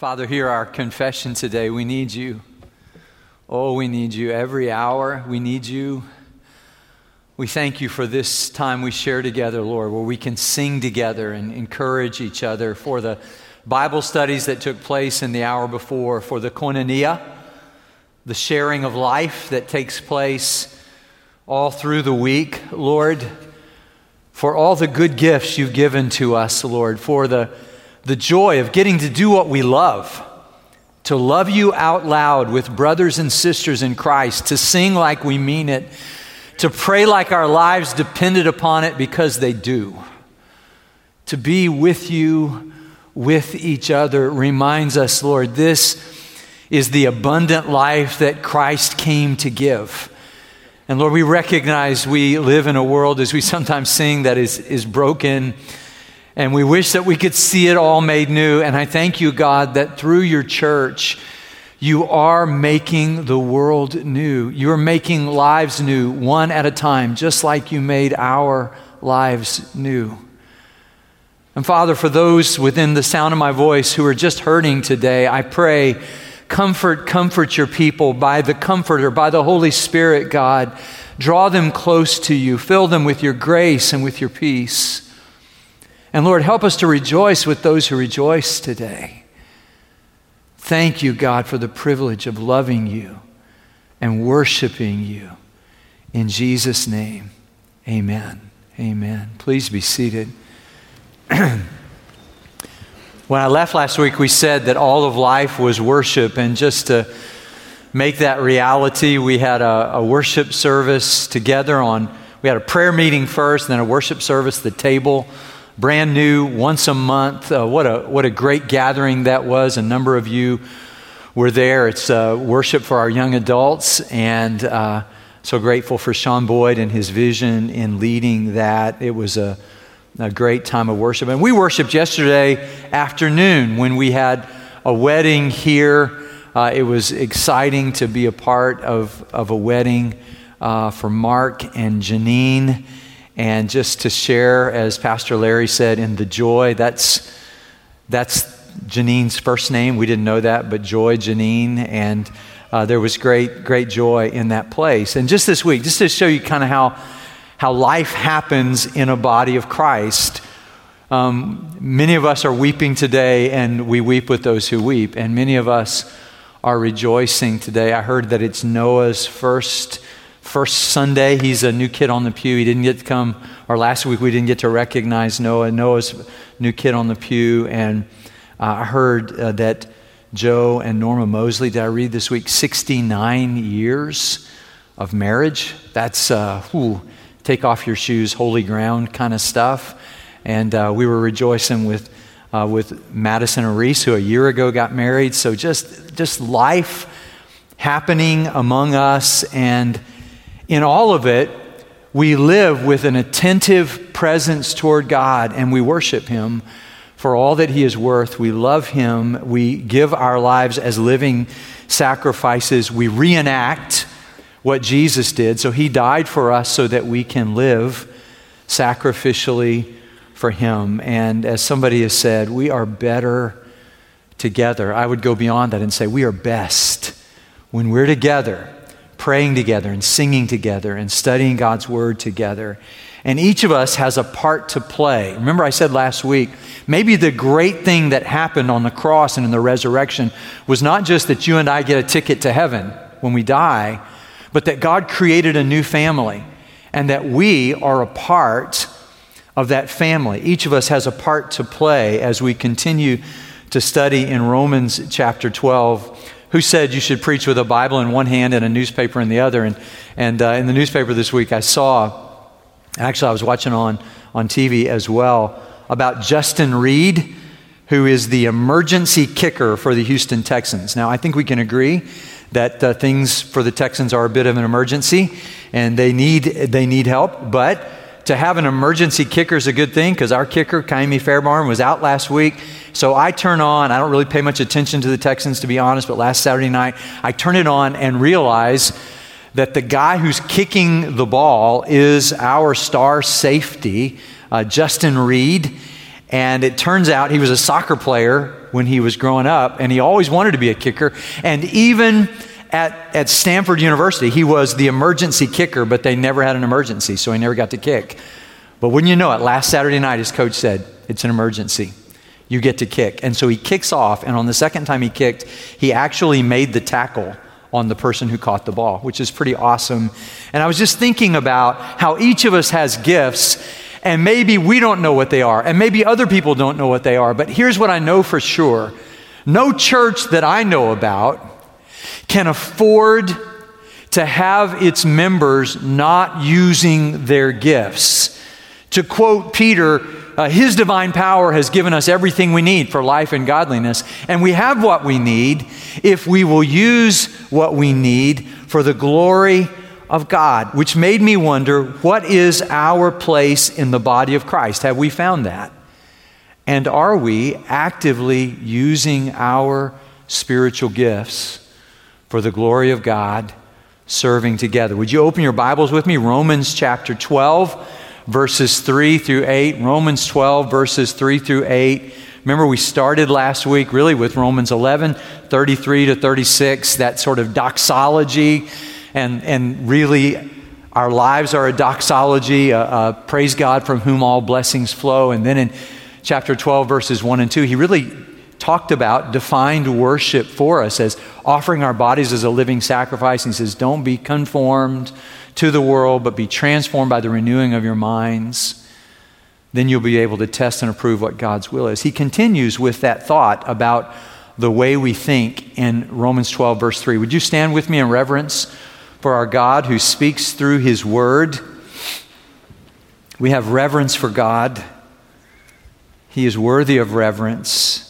Father, hear our confession today. We need you. Oh, we need you every hour. We need you. We thank you for this time we share together, Lord, where we can sing together and encourage each other, for the Bible studies that took place in the hour before, for the koinonia, the sharing of life that takes place all through the week, Lord, for all the good gifts you've given to us, Lord, for the the joy of getting to do what we love, to love you out loud with brothers and sisters in Christ, to sing like we mean it, to pray like our lives depended upon it because they do. To be with you, with each other, reminds us, Lord, this is the abundant life that Christ came to give. And Lord, we recognize we live in a world, as we sometimes sing, that is, is broken and we wish that we could see it all made new. And I thank you, God, that through your church, you are making the world new. You're making lives new one at a time, just like you made our lives new. And Father, for those within the sound of my voice who are just hurting today, I pray, comfort, comfort your people by the Comforter, by the Holy Spirit, God. Draw them close to you, fill them with your grace and with your peace. And Lord, help us to rejoice with those who rejoice today. Thank you, God, for the privilege of loving you and worshiping you. In Jesus' name, amen. Amen. Please be seated. when I left last week, we said that all of life was worship. And just to make that reality, we had a, a worship service together on, we had a prayer meeting first, then a worship service, the table brand new, once a month. Uh, what, a, what a great gathering that was. A number of you were there. It's uh, worship for our young adults, and uh, so grateful for Sean Boyd and his vision in leading that. It was a, a great time of worship. And we worshiped yesterday afternoon when we had a wedding here. Uh, it was exciting to be a part of, of a wedding uh, for Mark and Janine and just to share, as Pastor Larry said, in the joy. That's, that's Janine's first name. We didn't know that, but Joy Janine. And uh, there was great, great joy in that place. And just this week, just to show you kind of how, how life happens in a body of Christ, um, many of us are weeping today, and we weep with those who weep. And many of us are rejoicing today. I heard that it's Noah's first first Sunday. He's a new kid on the pew. He didn't get to come, or last week we didn't get to recognize Noah. Noah's new kid on the pew. And uh, I heard uh, that Joe and Norma Mosley, did I read this week, 69 years of marriage. That's, uh, whew, take off your shoes, holy ground kind of stuff. And uh, we were rejoicing with, uh, with Madison and Reese, who a year ago got married. So just, just life happening among us and in all of it, we live with an attentive presence toward God and we worship Him for all that He is worth. We love Him. We give our lives as living sacrifices. We reenact what Jesus did. So He died for us so that we can live sacrificially for Him. And as somebody has said, we are better together. I would go beyond that and say we are best when we're together praying together and singing together and studying God's Word together. And each of us has a part to play. Remember, I said last week, maybe the great thing that happened on the cross and in the resurrection was not just that you and I get a ticket to heaven when we die, but that God created a new family and that we are a part of that family. Each of us has a part to play as we continue to study in Romans chapter 12 who said you should preach with a Bible in one hand and a newspaper in the other. And, and uh, in the newspaper this week, I saw, actually, I was watching on, on TV as well, about Justin Reid, who is the emergency kicker for the Houston Texans. Now, I think we can agree that uh, things for the Texans are a bit of an emergency and they need, they need help, but to have an emergency kicker is a good thing because our kicker, Ka'imi Fairbairn, was out last week. So I turn on, I don't really pay much attention to the Texans, to be honest, but last Saturday night, I turn it on and realize that the guy who's kicking the ball is our star safety, uh, Justin Reid. And it turns out he was a soccer player when he was growing up, and he always wanted to be a kicker. And even at, at Stanford University, he was the emergency kicker, but they never had an emergency, so he never got to kick. But wouldn't you know it, last Saturday night, his coach said, It's an emergency. You get to kick. And so he kicks off, and on the second time he kicked, he actually made the tackle on the person who caught the ball, which is pretty awesome. And I was just thinking about how each of us has gifts, and maybe we don't know what they are, and maybe other people don't know what they are. But here's what I know for sure no church that I know about can afford to have its members not using their gifts. To quote Peter, uh, His divine power has given us everything we need for life and godliness. And we have what we need if we will use what we need for the glory of God, which made me wonder what is our place in the body of Christ? Have we found that? And are we actively using our spiritual gifts for the glory of God, serving together? Would you open your Bibles with me? Romans chapter 12 verses 3 through 8. Romans 12, verses 3 through 8. Remember, we started last week really with Romans 11, 33 to 36, that sort of doxology. And, and really, our lives are a doxology, praise God from whom all blessings flow. And then in chapter 12, verses 1 and 2, he really talked about, defined worship for us as offering our bodies as a living sacrifice. And he says, Don't be conformed to the world, but be transformed by the renewing of your minds. Then you'll be able to test and approve what God's will is. He continues with that thought about the way we think in Romans 12, verse 3. Would you stand with me in reverence for our God who speaks through his word? We have reverence for God. He is worthy of reverence.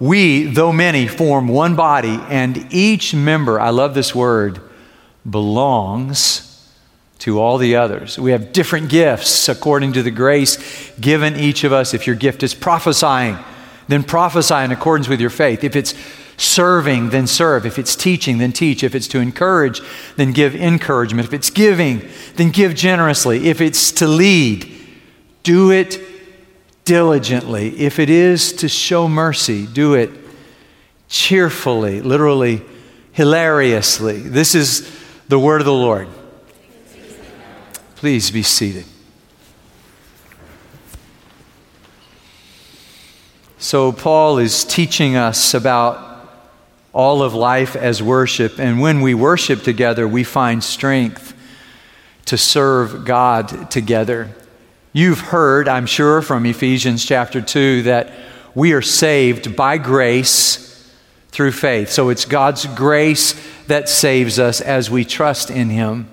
we, though many, form one body, and each member, I love this word, belongs to all the others. We have different gifts according to the grace given each of us. If your gift is prophesying, then prophesy in accordance with your faith. If it's serving, then serve. If it's teaching, then teach. If it's to encourage, then give encouragement. If it's giving, then give generously. If it's to lead, do it diligently. If it is to show mercy, do it cheerfully, literally, hilariously. This is the word of the Lord. Please be seated. So, Paul is teaching us about all of life as worship, and when we worship together, we find strength to serve God together. You've heard, I'm sure, from Ephesians chapter 2 that we are saved by grace through faith. So it's God's grace that saves us as we trust in Him.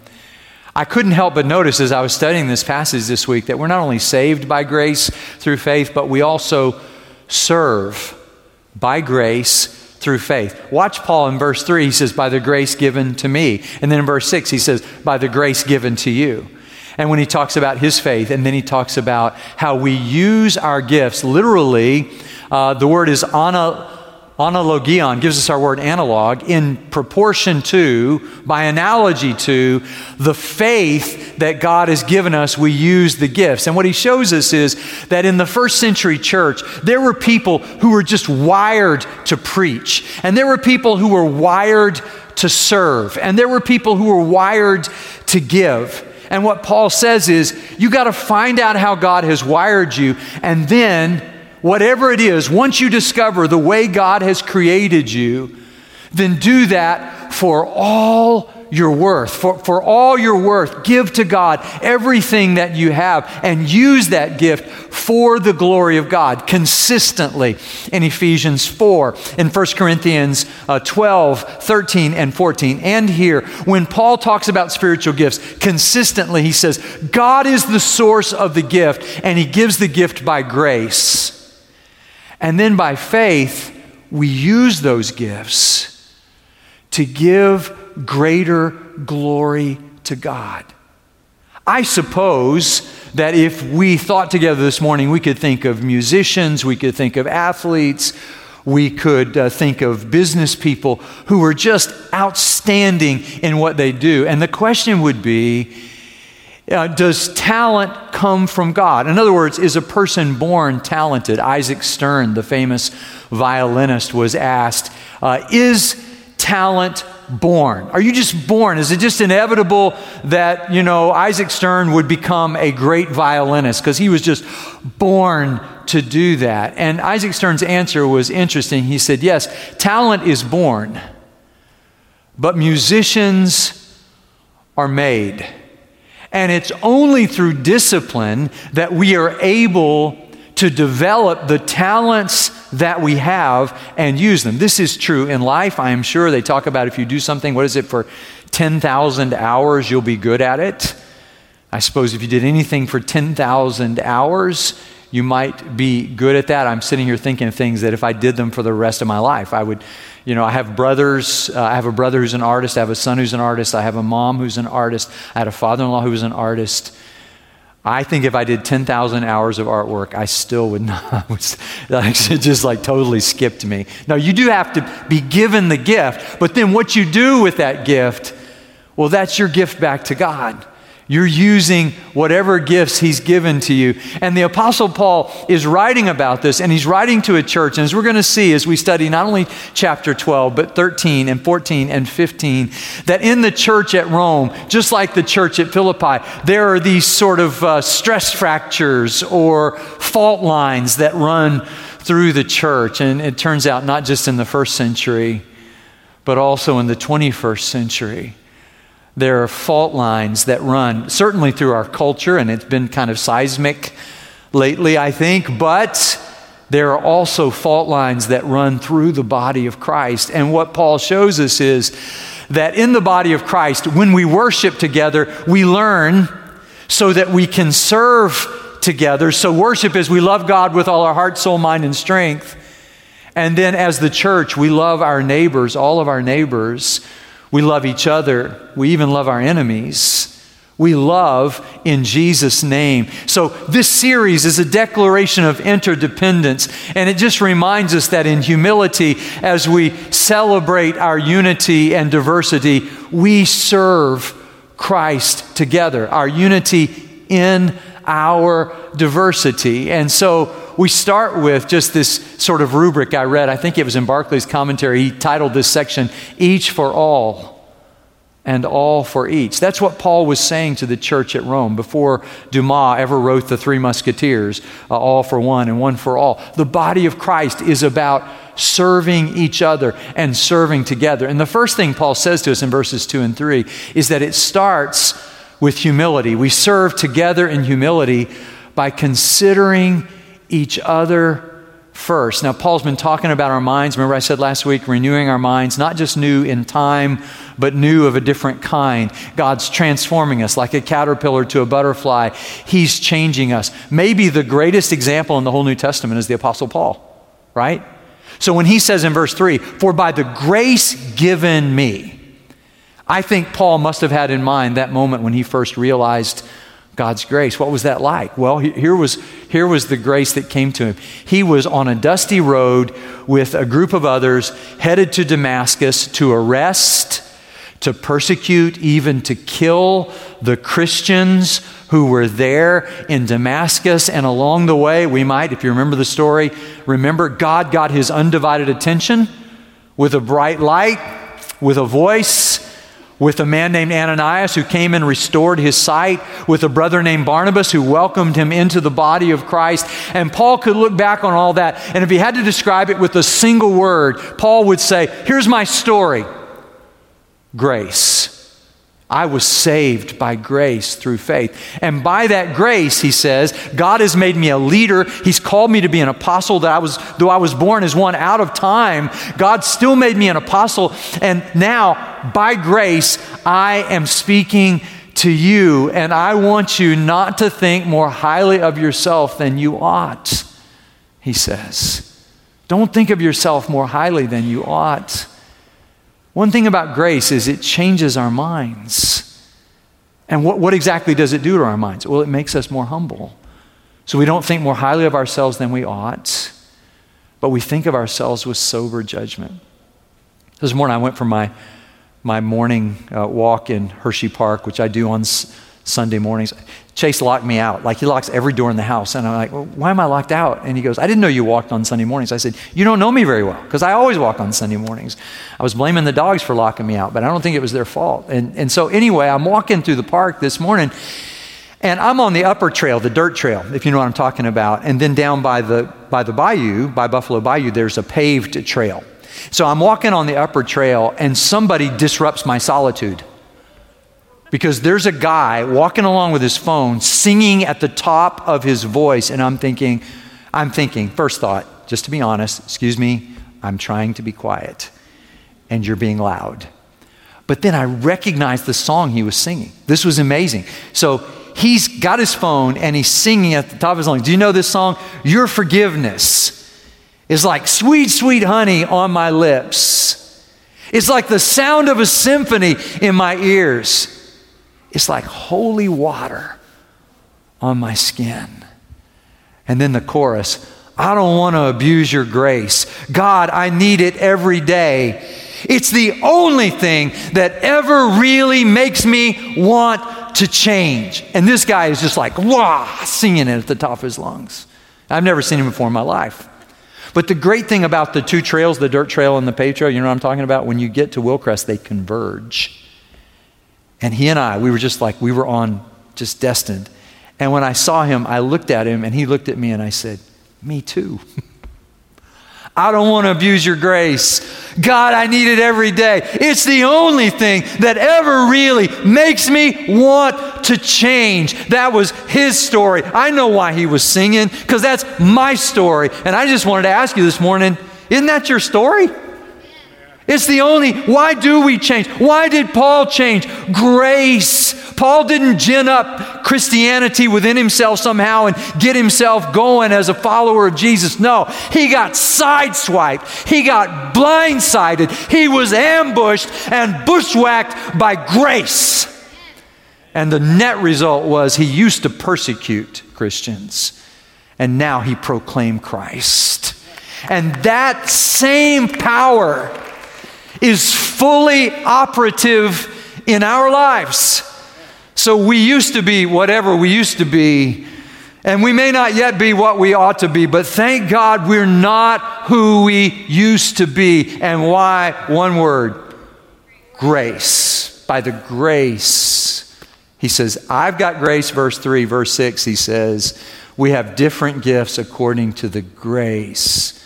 I couldn't help but notice as I was studying this passage this week that we're not only saved by grace through faith, but we also serve by grace through faith. Watch Paul in verse 3, he says, By the grace given to me. And then in verse 6, he says, By the grace given to you. And when he talks about his faith, and then he talks about how we use our gifts, literally, uh, the word is ana, analogion gives us our word analog in proportion to, by analogy to, the faith that God has given us, we use the gifts. And what he shows us is that in the first century church, there were people who were just wired to preach, and there were people who were wired to serve, and there were people who were wired to give. And what Paul says is, you got to find out how God has wired you, and then whatever it is, once you discover the way God has created you, then do that for all your worth. For, for all your worth, give to God everything that you have and use that gift for the glory of God consistently in Ephesians 4, in 1 Corinthians uh, 12, 13, and 14. And here, when Paul talks about spiritual gifts, consistently he says, God is the source of the gift and he gives the gift by grace. And then by faith, we use those gifts to give greater glory to God. I suppose that if we thought together this morning, we could think of musicians, we could think of athletes, we could uh, think of business people who are just outstanding in what they do. And the question would be uh, Does talent come from God? In other words, is a person born talented? Isaac Stern, the famous violinist, was asked, uh, Is talent born? Are you just born? Is it just inevitable that, you know, Isaac Stern would become a great violinist because he was just born to do that? And Isaac Stern's answer was interesting. He said, Yes, talent is born, but musicians are made. And it's only through discipline that we are able to develop the talents that we have and use them. This is true in life, I am sure. They talk about if you do something, what is it, for 10,000 hours, you'll be good at it. I suppose if you did anything for 10,000 hours, you might be good at that. I'm sitting here thinking of things that if I did them for the rest of my life, I would, you know, I have brothers. Uh, I have a brother who's an artist. I have a son who's an artist. I have a mom who's an artist. I had a father in law who was an artist. I think if I did 10,000 hours of artwork, I still would not. it just like totally skipped me. Now, you do have to be given the gift, but then what you do with that gift, well, that's your gift back to God. You're using whatever gifts he's given to you. And the Apostle Paul is writing about this, and he's writing to a church. And as we're going to see as we study not only chapter 12, but 13 and 14 and 15, that in the church at Rome, just like the church at Philippi, there are these sort of uh, stress fractures or fault lines that run through the church. And it turns out not just in the first century, but also in the 21st century there are fault lines that run, certainly through our culture, and it's been kind of seismic lately, I think, but there are also fault lines that run through the body of Christ. And what Paul shows us is that in the body of Christ, when we worship together, we learn so that we can serve together. So, worship is we love God with all our heart, soul, mind, and strength. And then, as the church, we love our neighbors, all of our neighbors we love each other. We even love our enemies. We love in Jesus' name. So, this series is a declaration of interdependence, and it just reminds us that in humility, as we celebrate our unity and diversity, we serve Christ together. Our unity in our diversity. And so, we start with just this sort of rubric I read. I think it was in Barclay's commentary. He titled this section, Each for All and all for each. That's what Paul was saying to the church at Rome before Dumas ever wrote the Three Musketeers, uh, all for one and one for all. The body of Christ is about serving each other and serving together. And the first thing Paul says to us in verses 2 and 3 is that it starts with humility. We serve together in humility by considering each other first. Now, Paul's been talking about our minds. Remember, I said last week, renewing our minds, not just new in time, but new of a different kind. God's transforming us like a caterpillar to a butterfly. He's changing us. Maybe the greatest example in the whole New Testament is the Apostle Paul, right? So when he says in verse 3, For by the grace given me, I think Paul must have had in mind that moment when he first realized God's grace. What was that like? Well, here was, here was the grace that came to him. He was on a dusty road with a group of others headed to Damascus to arrest, to persecute, even to kill the Christians who were there in Damascus. And along the way, we might, if you remember the story, remember God got his undivided attention with a bright light, with a voice with a man named Ananias who came and restored his sight, with a brother named Barnabas who welcomed him into the body of Christ. And Paul could look back on all that, and if he had to describe it with a single word, Paul would say, Here's my story grace. I was saved by grace through faith. And by that grace, he says, God has made me a leader. He's called me to be an apostle that I was, though I was born as one out of time, God still made me an apostle. And now, by grace, I am speaking to you. And I want you not to think more highly of yourself than you ought, he says. Don't think of yourself more highly than you ought. One thing about grace is it changes our minds. And what, what exactly does it do to our minds? Well, it makes us more humble. So we don't think more highly of ourselves than we ought, but we think of ourselves with sober judgment. This morning I went for my, my morning uh, walk in Hershey Park, which I do on s- Sunday mornings. Chase locked me out. Like he locks every door in the house. And I'm like, well, why am I locked out? And he goes, I didn't know you walked on Sunday mornings. I said, You don't know me very well because I always walk on Sunday mornings. I was blaming the dogs for locking me out, but I don't think it was their fault. And, and so, anyway, I'm walking through the park this morning and I'm on the upper trail, the dirt trail, if you know what I'm talking about. And then down by the, by the bayou, by Buffalo Bayou, there's a paved trail. So I'm walking on the upper trail and somebody disrupts my solitude because there's a guy walking along with his phone singing at the top of his voice and i'm thinking i'm thinking first thought just to be honest excuse me i'm trying to be quiet and you're being loud. But then i recognized the song he was singing. This was amazing. So he's got his phone and he's singing at the top of his lungs. Do you know this song? Your forgiveness is like sweet sweet honey on my lips. It's like the sound of a symphony in my ears it's like holy water on my skin. And then the chorus I don't want to abuse your grace. God, I need it every day. It's the only thing that ever really makes me want to change. And this guy is just like, wah, singing it at the top of his lungs. I've never seen him before in my life. But the great thing about the two trails, the dirt trail and the paved trail, you know what I'm talking about? When you get to Wilcrest, they converge. And he and I, we were just like, we were on just destined. And when I saw him, I looked at him and he looked at me and I said, Me too. I don't want to abuse your grace. God, I need it every day. It's the only thing that ever really makes me want to change. That was his story. I know why he was singing because that's my story. And I just wanted to ask you this morning isn't that your story? It's the only, why do we change? Why did Paul change? Grace. Paul didn't gin up Christianity within himself somehow and get himself going as a follower of Jesus. No, he got sideswiped. He got blindsided. He was ambushed and bushwhacked by grace. And the net result was he used to persecute Christians, and now he proclaimed Christ. And that same power is fully operative in our lives. So we used to be whatever we used to be, and we may not yet be what we ought to be, but thank God we're not who we used to be. And why? One word grace. By the grace. He says, I've got grace, verse 3. Verse 6, he says, We have different gifts according to the grace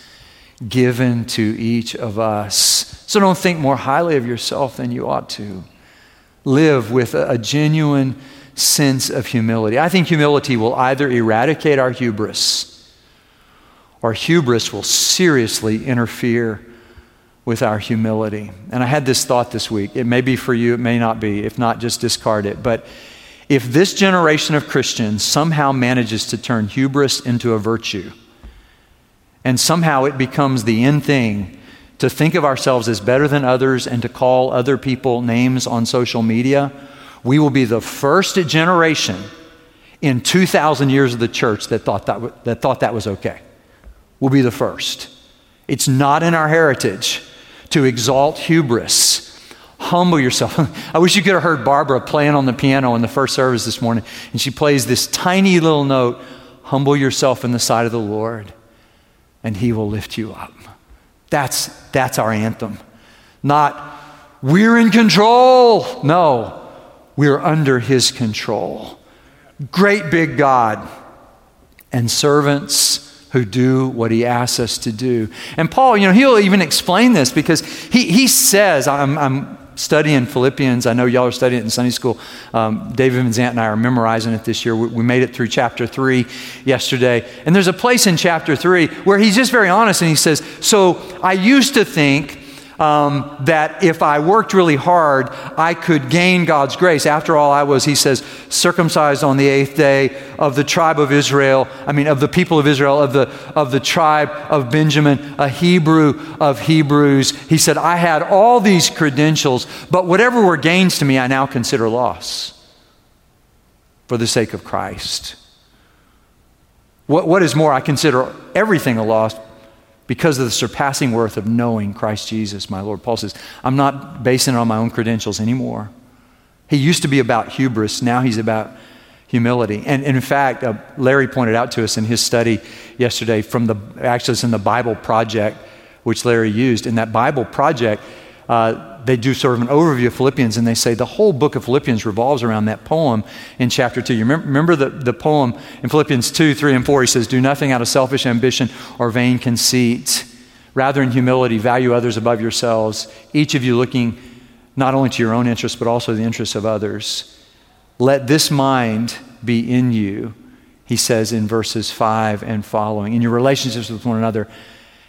given to each of us. So don't think more highly of yourself than you ought to. Live with a, genuine sense of humility. I think humility will either eradicate our hubris or hubris will seriously interfere with our humility. And I had this thought this week. It may be for you, it may not be. If not, just discard it. But if this generation of Christians somehow manages to turn hubris into a virtue, and somehow it becomes the end thing to think of ourselves as better than others and to call other people names on social media, we will be the first generation in 2,000 years of the church that thought that, that thought that was okay. We'll be the first. It's not in our heritage to exalt hubris. Humble yourself. I wish you could have heard Barbara playing on the piano in the first service this morning. And she plays this tiny little note Humble yourself in the sight of the Lord and he will lift you up. That's, that's our anthem. Not, we're in control. No, we're under his control. Great big God and servants who do what he asks us to do. And Paul, you know, he'll even explain this because he, he says, I'm, I'm studying Philippians. I know y'all are studying it in Sunday school. Um, David Van Zant and I are memorizing it this year. We, we, made it through chapter three yesterday. And there's a place in chapter three where he's just very honest and he says, So I used to think um, that if I worked really hard, I could gain God's grace. After all, I was, he says, circumcised on the eighth day of the tribe of Israel, I mean, of the people of Israel, of the, of the tribe of Benjamin, a Hebrew of Hebrews. He said, I had all these credentials, but whatever were gains to me, I now consider loss for the sake of Christ. What, what is more, I consider everything a loss because of the surpassing worth of knowing Christ Jesus, my Lord. Paul says, I'm not basing it on my own credentials anymore. He used to be about hubris, now he's about humility. And, and in fact, uh, Larry pointed out to us in his study yesterday from the, actually, it's in the Bible Project, which Larry used. In that Bible Project, uh, they do sort of an overview of Philippians and they say the whole book of Philippians revolves around that poem in chapter 2. You remember, remember the, the poem in Philippians 2, 3, and 4? He says, Do nothing out of selfish ambition or vain conceit. Rather, in humility, value others above yourselves, each of you looking not only to your own interests, but also the interests of others. Let this mind be in you, he says in verses 5 and following, in your relationships with one another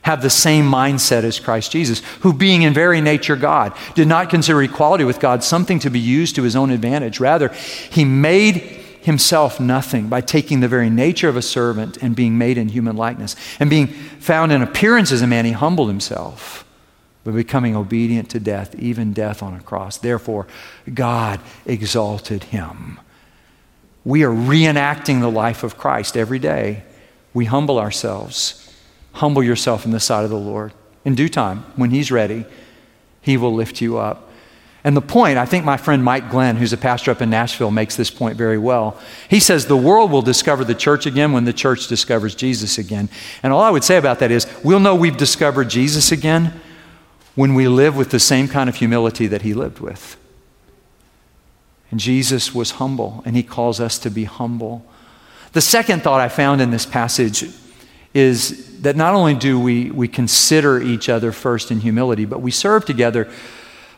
have the same mindset as Christ Jesus, who, being in very nature God, did not consider equality with God something to be used to his own advantage. Rather, he made himself nothing by taking the very nature of a servant and being made in human likeness. And being found in appearance as a man, he humbled himself by becoming obedient to death, even death on a cross. Therefore, God exalted him. We are reenacting the life of Christ every day. We humble ourselves Humble yourself in the sight of the Lord. In due time, when He's ready, He will lift you up. And the point, I think my friend Mike Glenn, who's a pastor up in Nashville, makes this point very well. He says the world will discover the church again when the church discovers Jesus again. And all I would say about that is we'll know we've discovered Jesus again when we live with the same kind of humility that he lived with. And Jesus was humble, and he calls us to be humble. The second thought I found in this passage is that not only do we, we consider each other first in humility, but we serve together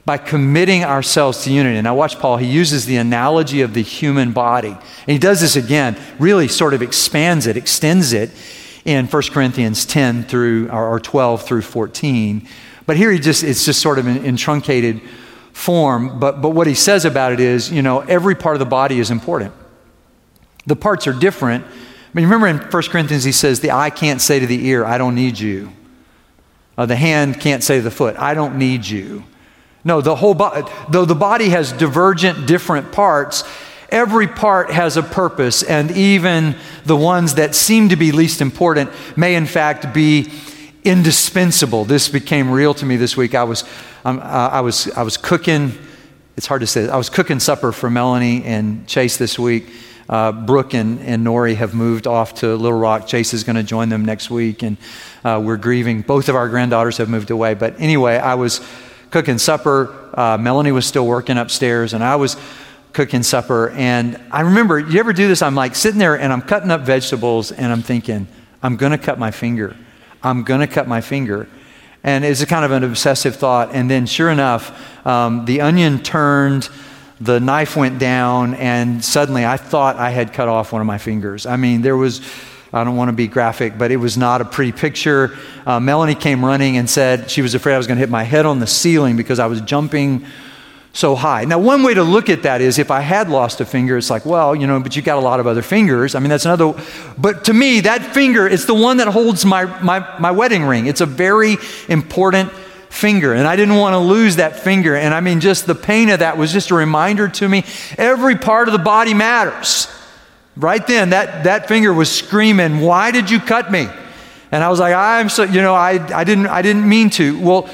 by committing ourselves to unity. And I watch Paul, he uses the analogy of the human body. And he does this again, really sort of expands it, extends it in 1 Corinthians 10 through, or 12 through 14. But here he just, it's just sort of in, in truncated form. But, but what he says about it is, you know, every part of the body is important. The parts are different, remember in 1 Corinthians, he says, The eye can't say to the ear, I don't need you. Uh, the hand can't say to the foot, I don't need you. No, the whole body, though the body has divergent, different parts, every part has a purpose, and even the ones that seem to be least important may, in fact, be indispensable. This became real to me this week. I was, um, uh, I was, I was cooking, it's hard to say, I was cooking supper for Melanie and Chase this week uh, Brooke and, and Nori have moved off to Little Rock. Chase is going to join them next week, and uh, we're grieving. Both of our granddaughters have moved away. But anyway, I was cooking supper. Uh, Melanie was still working upstairs, and I was cooking supper. And I remember, you ever do this? I'm like sitting there and I'm cutting up vegetables, and I'm thinking, I'm going to cut my finger. I'm going to cut my finger. And it's a kind of an obsessive thought. And then, sure enough, um, the onion turned the knife went down, and suddenly I thought I had cut off one of my fingers. I mean, there was. I don't want to be graphic, but it was not a pretty picture. Uh, Melanie came running and said she was afraid I was going to hit my head on the ceiling because I was jumping so high. Now, one way to look at that is if I had lost a finger, it's like, well, you know, but you've got a lot of other fingers. I mean, that's another. But to me, that finger, it's the one that holds my, my, my wedding ring. It's a very important finger. And I didn't want to lose that finger. And I mean, just the pain of that was just a reminder to me every part of the body matters. Right then, that, that finger was screaming, Why did you cut me? And I was like, I'm so, you know, I, I, didn't, I didn't mean to. Well,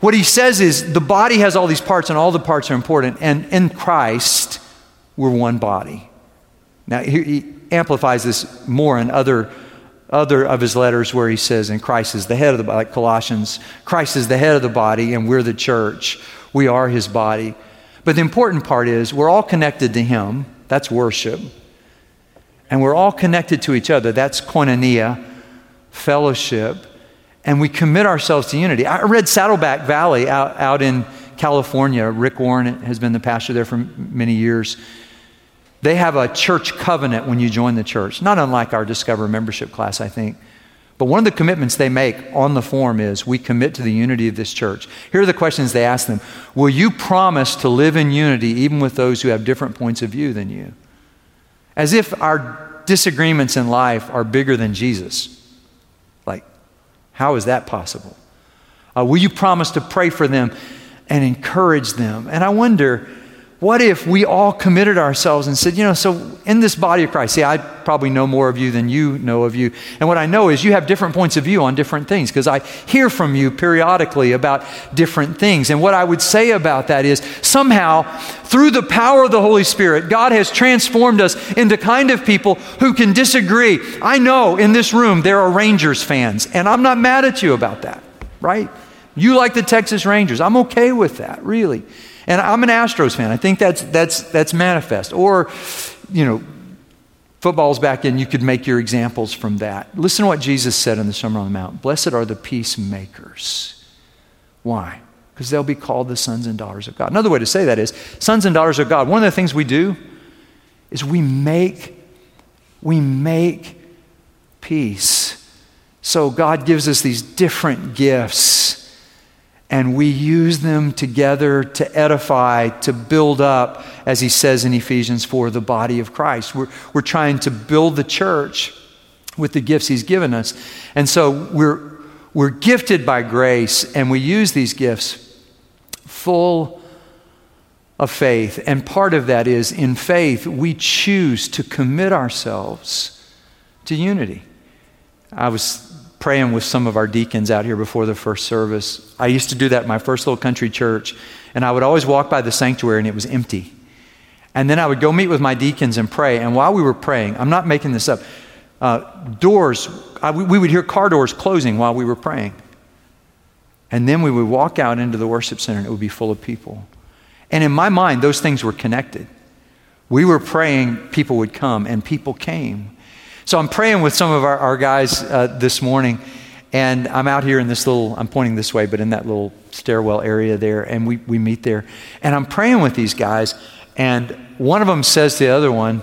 what he says is the body has all these parts, and all the parts are important. And in Christ, we're one body. Now, he, he amplifies this more in other other of his letters where he says, and Christ is the head of the body, like Colossians, Christ is the head of the body, and we're the church. We are his body. But the important part is we're all connected to him. That's worship. And we're all connected to each other. That's koinonia, fellowship. And we commit ourselves to unity. I read Saddleback Valley out, out in California. Rick Warren has been the pastor there for many years. They have a church covenant when you join the church, not unlike our Discover membership class, I think. But one of the commitments they make on the form is we commit to the unity of this church. Here are the questions they ask them Will you promise to live in unity even with those who have different points of view than you? As if our disagreements in life are bigger than Jesus. Like, how is that possible? Uh, will you promise to pray for them and encourage them? And I wonder, what if we all committed ourselves and said, you know, so in this body of Christ, see, I probably know more of you than you know of you. And what I know is you have different points of view on different things because I hear from you periodically about different things. And what I would say about that is somehow, through the power of the Holy Spirit, God has transformed us into kind of people who can disagree. I know in this room there are Rangers fans, and I'm not mad at you about that, right? You like the Texas Rangers. I'm okay with that, really. And I'm an Astros fan. I think that's, that's, that's manifest. Or, you know, football's back in, you could make your examples from that. Listen to what Jesus said in the Sermon on the Mount Blessed are the peacemakers. Why? Because they'll be called the sons and daughters of God. Another way to say that is sons and daughters of God. One of the things we do is we make, we make peace. So God gives us these different gifts and we use them together to edify, to build up, as he says in Ephesians 4, the body of Christ. We're, we're trying to build the church with the gifts he's given us. And so we're, we're gifted by grace, and we use these gifts full of faith. And part of that is in faith, we choose to commit ourselves to unity. I was praying with some of our deacons out here before the first service. I used to do that in my first little country church, and I would always walk by the sanctuary and it was empty. And then I would go meet with my deacons and pray. And while we were praying, I'm not making this up, uh, doors, I, we would hear car doors closing while we were praying. And then we would walk out into the worship center and it would be full of people. And in my mind, those things were connected. We were praying, people would come, and people came. So I'm praying with some of our, our guys uh, this morning, and I'm out here in this little, I'm pointing this way, but in that little stairwell area there, and we, we meet there. And I'm praying with these guys, and one of them says to the other one,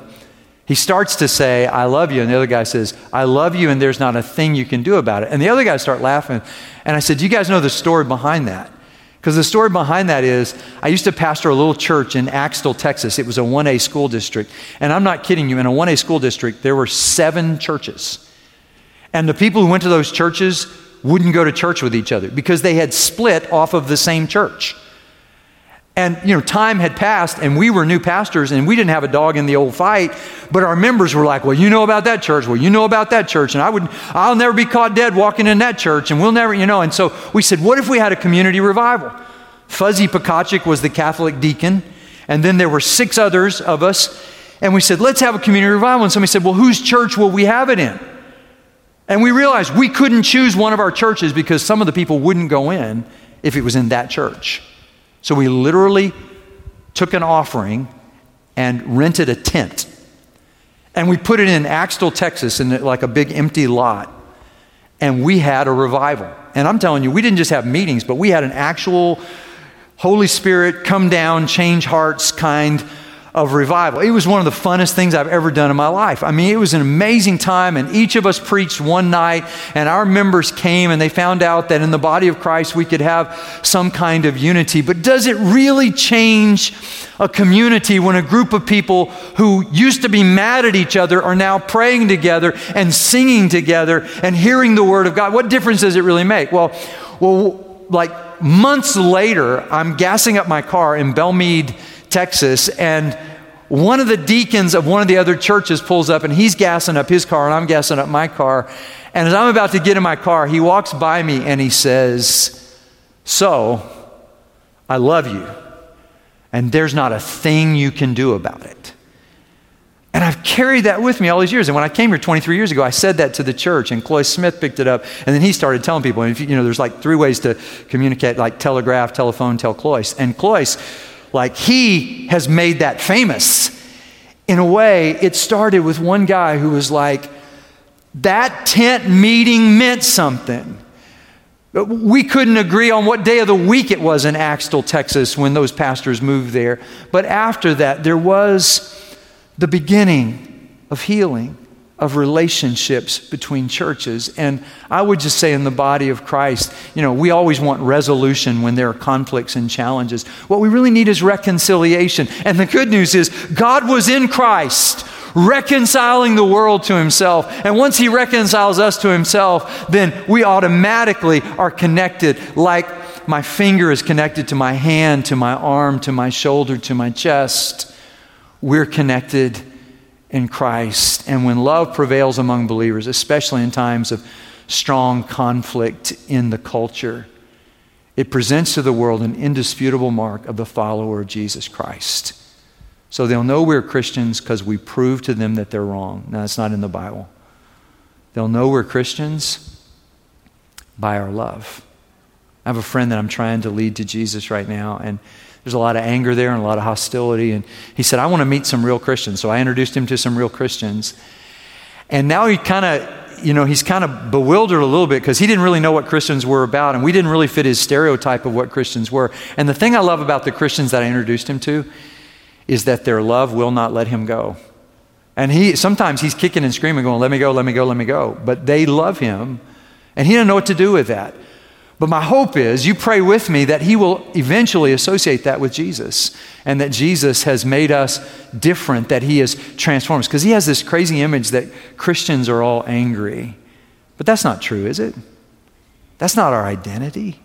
he starts to say, I love you. And the other guy says, I love you, and there's not a thing you can do about it. And the other guys start laughing. And I said, you guys know the story behind that? Because the story behind that is, I used to pastor a little church in Axtell, Texas. It was a 1A school district. And I'm not kidding you, in a 1A school district, there were seven churches. And the people who went to those churches wouldn't go to church with each other because they had split off of the same church. And, you know, time had passed and we were new pastors and we didn't have a dog in the old fight, but our members were like, well, you know about that church. Well, you know about that church. And I would, I'll never be caught dead walking in that church and we'll never, you know. And so we said, what if we had a community revival? Fuzzy Pekachik was the Catholic deacon. And then there were six others of us. And we said, let's have a community revival. And somebody said, well, whose church will we have it in? And we realized we couldn't choose one of our churches because some of the people wouldn't go in if it was in that church. So we literally took an offering and rented a tent. And we put it in Axtell, Texas, in like a big empty lot. And we had a revival. And I'm telling you, we didn't just have meetings, but we had an actual Holy Spirit come down, change hearts kind of revival. It was one of the funnest things I've ever done in my life. I mean, it was an amazing time, and each of us preached one night, and our members came and they found out that in the body of Christ we could have some kind of unity. But does it really change a community when a group of people who used to be mad at each other are now praying together and singing together and hearing the Word of God? What difference does it really make? Well, well, like months later, I'm gassing up my car in Bellmead Texas, and one of the deacons of one of the other churches pulls up and he's gassing up his car and I'm gassing up my car. And as I'm about to get in my car, he walks by me and he says, So, I love you. And there's not a thing you can do about it. And I've carried that with me all these years. And when I came here 23 years ago, I said that to the church, and Cloyce Smith picked it up. And then he started telling people, and if you, you know, there's like three ways to communicate, like telegraph, telephone, tell Cloyce. And Cloyce like he has made that famous. In a way, it started with one guy who was like, that tent meeting meant something. We couldn't agree on what day of the week it was in Axtell, Texas, when those pastors moved there. But after that, there was the beginning of healing, of relationships between churches. And I would just say, in the body of Christ, you know, we always want resolution when there are conflicts and challenges. What we really need is reconciliation. And the good news is, God was in Christ. Reconciling the world to himself. And once he reconciles us to himself, then we automatically are connected like my finger is connected to my hand, to my arm, to my shoulder, to my chest. We're connected in Christ. And when love prevails among believers, especially in times of strong conflict in the culture, it presents to the world an indisputable mark of the follower of Jesus Christ. So they'll know we're Christians because we prove to them that they're wrong. Now, that's not in the Bible. They'll know we're Christians by our love. I have a friend that I'm trying to lead to Jesus right now, and there's a lot of anger there and a lot of hostility. And he said, I want to meet some real Christians. So I introduced him to some real Christians. And now he kind of, you know, he's kind of bewildered a little bit because he didn't really know what Christians were about. And we didn't really fit his stereotype of what Christians were. And the thing I love about the Christians that I introduced him to is that their love will not let him go. And he sometimes he's kicking and screaming, going, Let me go, let me go, let me go. But they love him. And he didn't know what to do with that. But my hope is you pray with me that he will eventually associate that with Jesus and that Jesus has made us different, that he has transformed us. Because he has this crazy image that Christians are all angry. But that's not true, is it? That's not our identity.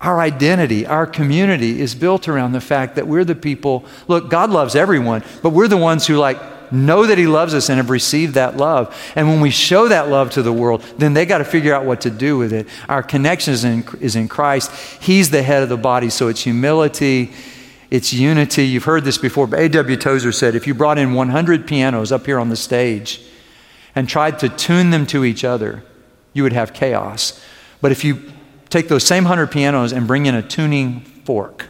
Our identity, our community is built around the fact that we're the people. Look, God loves everyone, but we're the ones who, like, know that He loves us and have received that love. And when we show that love to the world, then they got to figure out what to do with it. Our connection is in, is in Christ. He's the head of the body, so it's humility, it's unity. You've heard this before, but A.W. Tozer said if you brought in 100 pianos up here on the stage and tried to tune them to each other, you would have chaos. But if you take those same 100 pianos and bring in a tuning fork,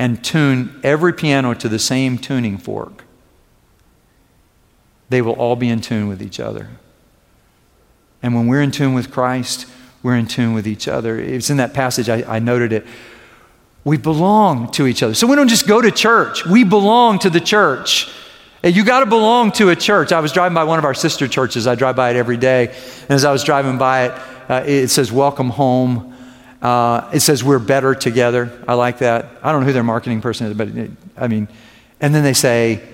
and tune every piano to the same tuning fork, they will all be in tune with each other. And when we're in tune with Christ, we're in tune with each other. It's in that passage, I, I noted it. We belong to each other. So we don't just go to church, we belong to the church. You got to belong to a church. I was driving by one of our sister churches. I drive by it every day. And as I was driving by it, uh, it says, Welcome home. Uh, it says, We're better together. I like that. I don't know who their marketing person is, but it, I mean, and then they say,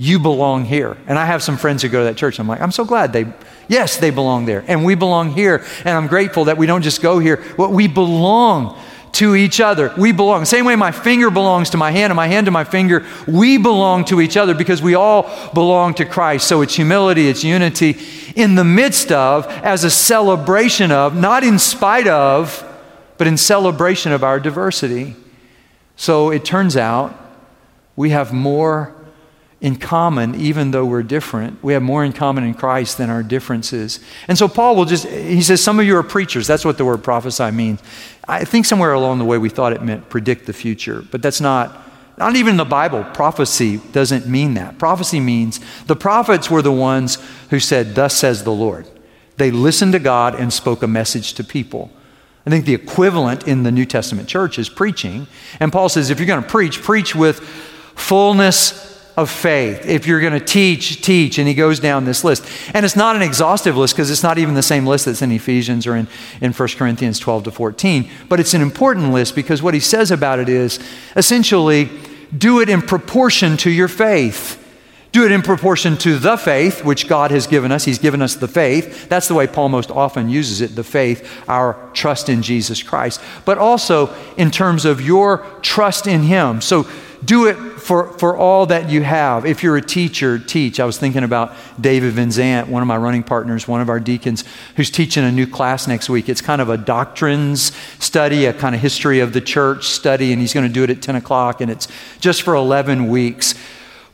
you belong here. And I have some friends who go to that church. I'm like, I'm so glad they, yes, they belong there. And we belong here. And I'm grateful that we don't just go here, but we belong to each other. We belong. Same way my finger belongs to my hand and my hand to my finger, we belong to each other because we all belong to Christ. So it's humility, it's unity in the midst of, as a celebration of, not in spite of, but in celebration of our diversity. So it turns out we have more in common, even though we're different. We have more in common in Christ than our differences. And so Paul will just, he says, some of you are preachers. That's what the word prophesy means. I think somewhere along the way we thought it meant predict the future, but that's not. Not even in the Bible, prophecy doesn't mean that. Prophecy means the prophets were the ones who said, Thus says the Lord. They listened to God and spoke a message to people. I think the equivalent in the New Testament church is preaching. And Paul says, if you're going to preach, preach with fullness of faith. If you're going to teach, teach. And he goes down this list. And it's not an exhaustive list because it's not even the same list that's in Ephesians or in, in 1 Corinthians 12 to 14. But it's an important list because what he says about it is essentially do it in proportion to your faith. Do it in proportion to the faith which God has given us. He's given us the faith. That's the way Paul most often uses it the faith, our trust in Jesus Christ. But also in terms of your trust in Him. So do it for, for all that you have. If you're a teacher, teach. I was thinking about David Van Zant, one of my running partners, one of our deacons, who's teaching a new class next week. It's kind of a doctrines study, a kind of history of the church study, and he's going to do it at 10 o'clock, and it's just for 11 weeks.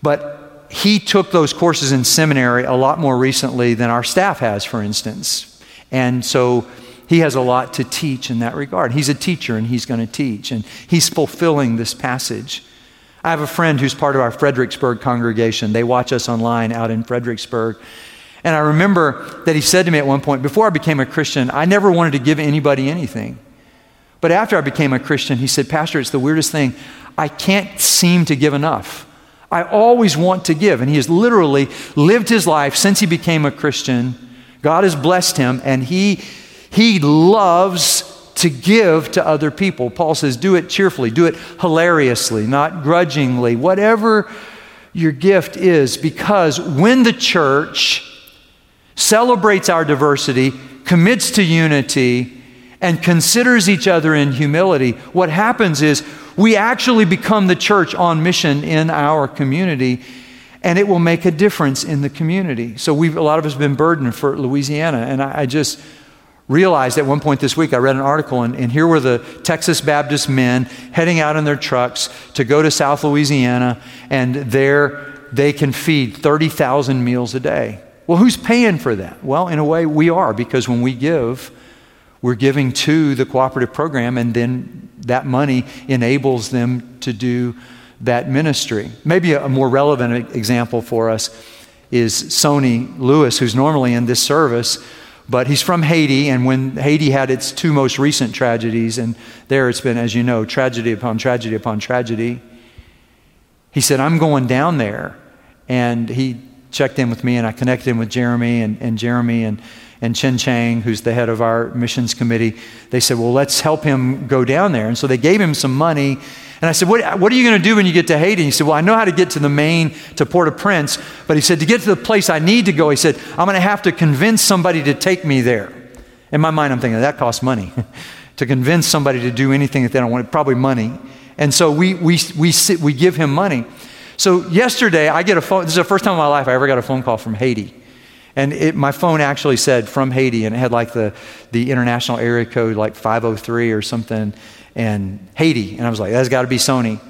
But he took those courses in seminary a lot more recently than our staff has, for instance. And so he has a lot to teach in that regard. He's a teacher and he's going to teach, and he's fulfilling this passage. I have a friend who's part of our Fredericksburg congregation. They watch us online out in Fredericksburg. And I remember that he said to me at one point, before I became a Christian, I never wanted to give anybody anything. But after I became a Christian, he said, Pastor, it's the weirdest thing. I can't seem to give enough. I always want to give. And he has literally lived his life since he became a Christian. God has blessed him, and he, he loves to give to other people. Paul says, do it cheerfully, do it hilariously, not grudgingly, whatever your gift is, because when the church celebrates our diversity, commits to unity, and considers each other in humility, what happens is we actually become the church on mission in our community and it will make a difference in the community. So we've a lot of us have been burdened for Louisiana, and I, I just realized at one point this week, I read an article, and, and, here were the Texas Baptist men heading out in their trucks to go to South Louisiana, and there they can feed 30,000 meals a day. Well, who's paying for that? Well, in a way, we are, because when we give, we're giving to the cooperative program, and then that money enables them to do that ministry. Maybe a, more relevant example for us is Sony Lewis, who's normally in this service but he's from Haiti, and when Haiti had its two most recent tragedies, and there it's been, as you know, tragedy upon tragedy upon tragedy, he said, I'm going down there. And he checked in with me, and I connected him with Jeremy, and, and Jeremy and, and Chen Chang, who's the head of our missions committee. They said, Well, let's help him go down there. And so they gave him some money and I said, What, what are you going to do when you get to Haiti? he said, Well, I know how to get to the main, to Port au Prince. But he said, To get to the place I need to go, he said, I'm going to have to convince somebody to take me there. In my mind, I'm thinking, That costs money. to convince somebody to do anything that they don't want, probably money. And so we, we, we, sit, we give him money. So yesterday, I get a phone. This is the first time in my life I ever got a phone call from Haiti. And it, my phone actually said from Haiti, and it had like the, the international area code, like 503 or something and Haiti. And I was like, that's got to be Sony.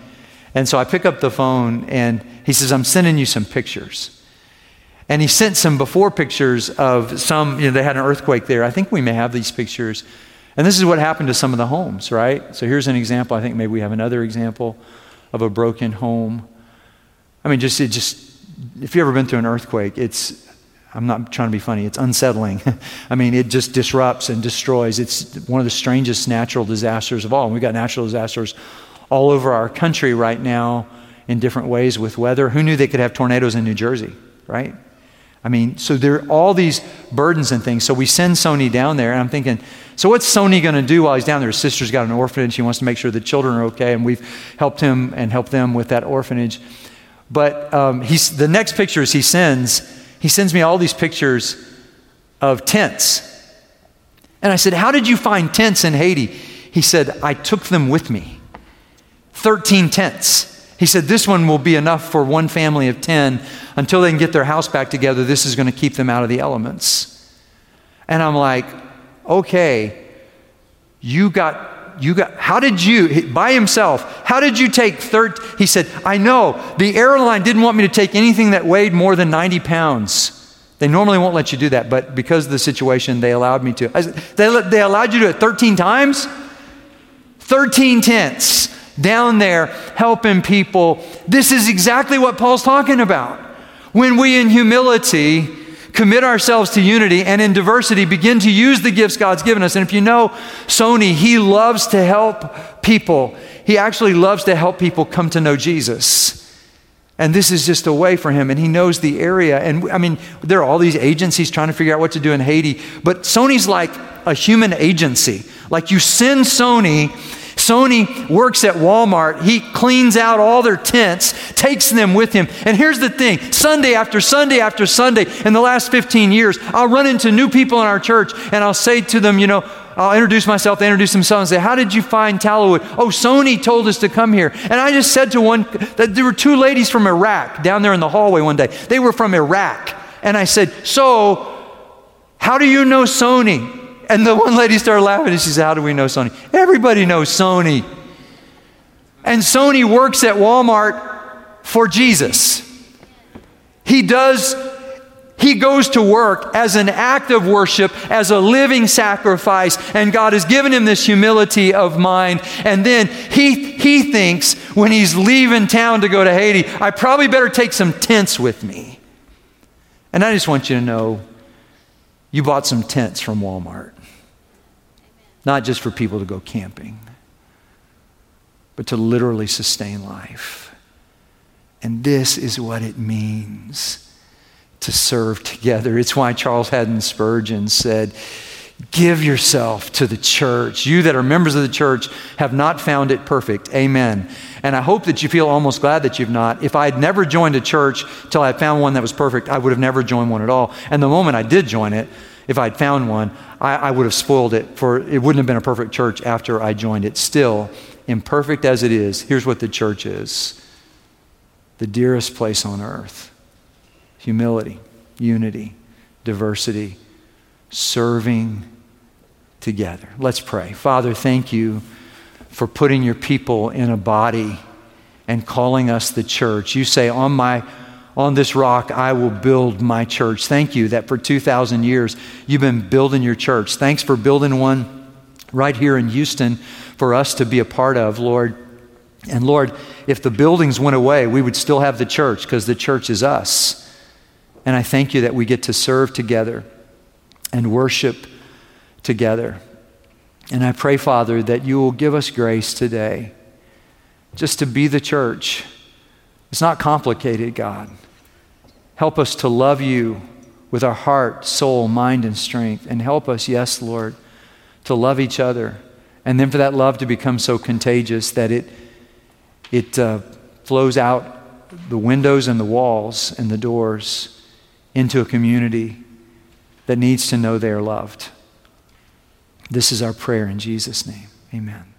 And so I pick up the phone and he says, I'm sending you some pictures. And he sent some before pictures of some, you know, they had an earthquake there. I think we may have these pictures. And this is what happened to some of the homes, right? So here's an example. I think maybe we have another example of a broken home. I mean, just, it just, if you've ever been through an earthquake, it's, I'm not trying to be funny, it's unsettling. I mean, it just disrupts and destroys. It's one of the strangest natural disasters of all. And we've got natural disasters all over our country right now in different ways with weather. Who knew they could have tornadoes in New Jersey, right? I mean, so there are all these burdens and things. So we send Sony down there, and I'm thinking, so what's Sony going to do while he's down there? His sister's got an orphanage. He wants to make sure the children are okay, and we've helped him and helped them with that orphanage. But um, he's, the next pictures he sends he sends me all these pictures of tents. And I said, How did you find tents in Haiti? He said, I took them with me. 13 tents. He said, This one will be enough for one family of 10 until they can get their house back together. This is going to keep them out of the elements. And I'm like, Okay, you got you got, how did you, by himself, how did you take 30? He said, I know. The airline didn't want me to take anything that weighed more than 90 pounds. They normally won't let you do that, but because of the situation, they allowed me to. Said, they, they allowed you to do it 13 times? 13 tents down there helping people. This is exactly what Paul's talking about. When we, in humility, commit ourselves to unity and in diversity begin to use the gifts God's given us. And if you know Sony, he loves to help people. He actually loves to help people come to know Jesus. And this is just a way for him. And he knows the area. And I mean, there are all these agencies trying to figure out what to do in Haiti. But Sony's like a human agency. Like you send Sony Sony works at Walmart. He cleans out all their tents, takes them with him. And here's the thing Sunday after Sunday after Sunday, in the last 15 years, I'll run into new people in our church and I'll say to them, you know, I'll introduce myself, they introduce themselves and say, How did you find Tallowood? Oh, Sony told us to come here. And I just said to one that there were two ladies from Iraq down there in the hallway one day. They were from Iraq. And I said, So, how do you know Sony? And the one lady started laughing and she said, How do we know Sony? Everybody knows Sony. And Sony works at Walmart for Jesus. He does, he goes to work as an act of worship, as a living sacrifice, and God has given him this humility of mind. And then he, he thinks when he's leaving town to go to Haiti, I probably better take some tents with me. And I just want you to know you bought some tents from Walmart not just for people to go camping, but to literally sustain life. And this is what it means to serve together. It's why Charles Haddon Spurgeon said, Give yourself to the church. You that are members of the church have not found it perfect. Amen. And I hope that you feel almost glad that you've not. If I had never joined a church till I found one that was perfect, I would have never joined one at all. And the moment I did join it, if I'd found one, I, I would have spoiled it for it wouldn't have been a perfect church after I joined it. Still, imperfect as it is, here's what the church is the dearest place on earth humility, unity, diversity, serving together. Let's pray. Father, thank you for putting your people in a body and calling us the church. You say, On my on this rock I will build my church. Thank you that for 2,000 years you've been building your church. Thanks for building one right here in Houston for us to be a part of, Lord. And Lord, if the buildings went away, we would still have the church because the church is us. And I thank you that we get to serve together and worship together. And I pray, Father, that you will give us grace today just to be the church. It's not complicated, God. Help us to love you with our heart, soul, mind, and strength. And help us, yes, Lord, to love each other. And then for that love to become so contagious that it, it uh, flows out the windows and the walls and the doors into a community that needs to know they are loved. This is our prayer in Jesus' name. Amen.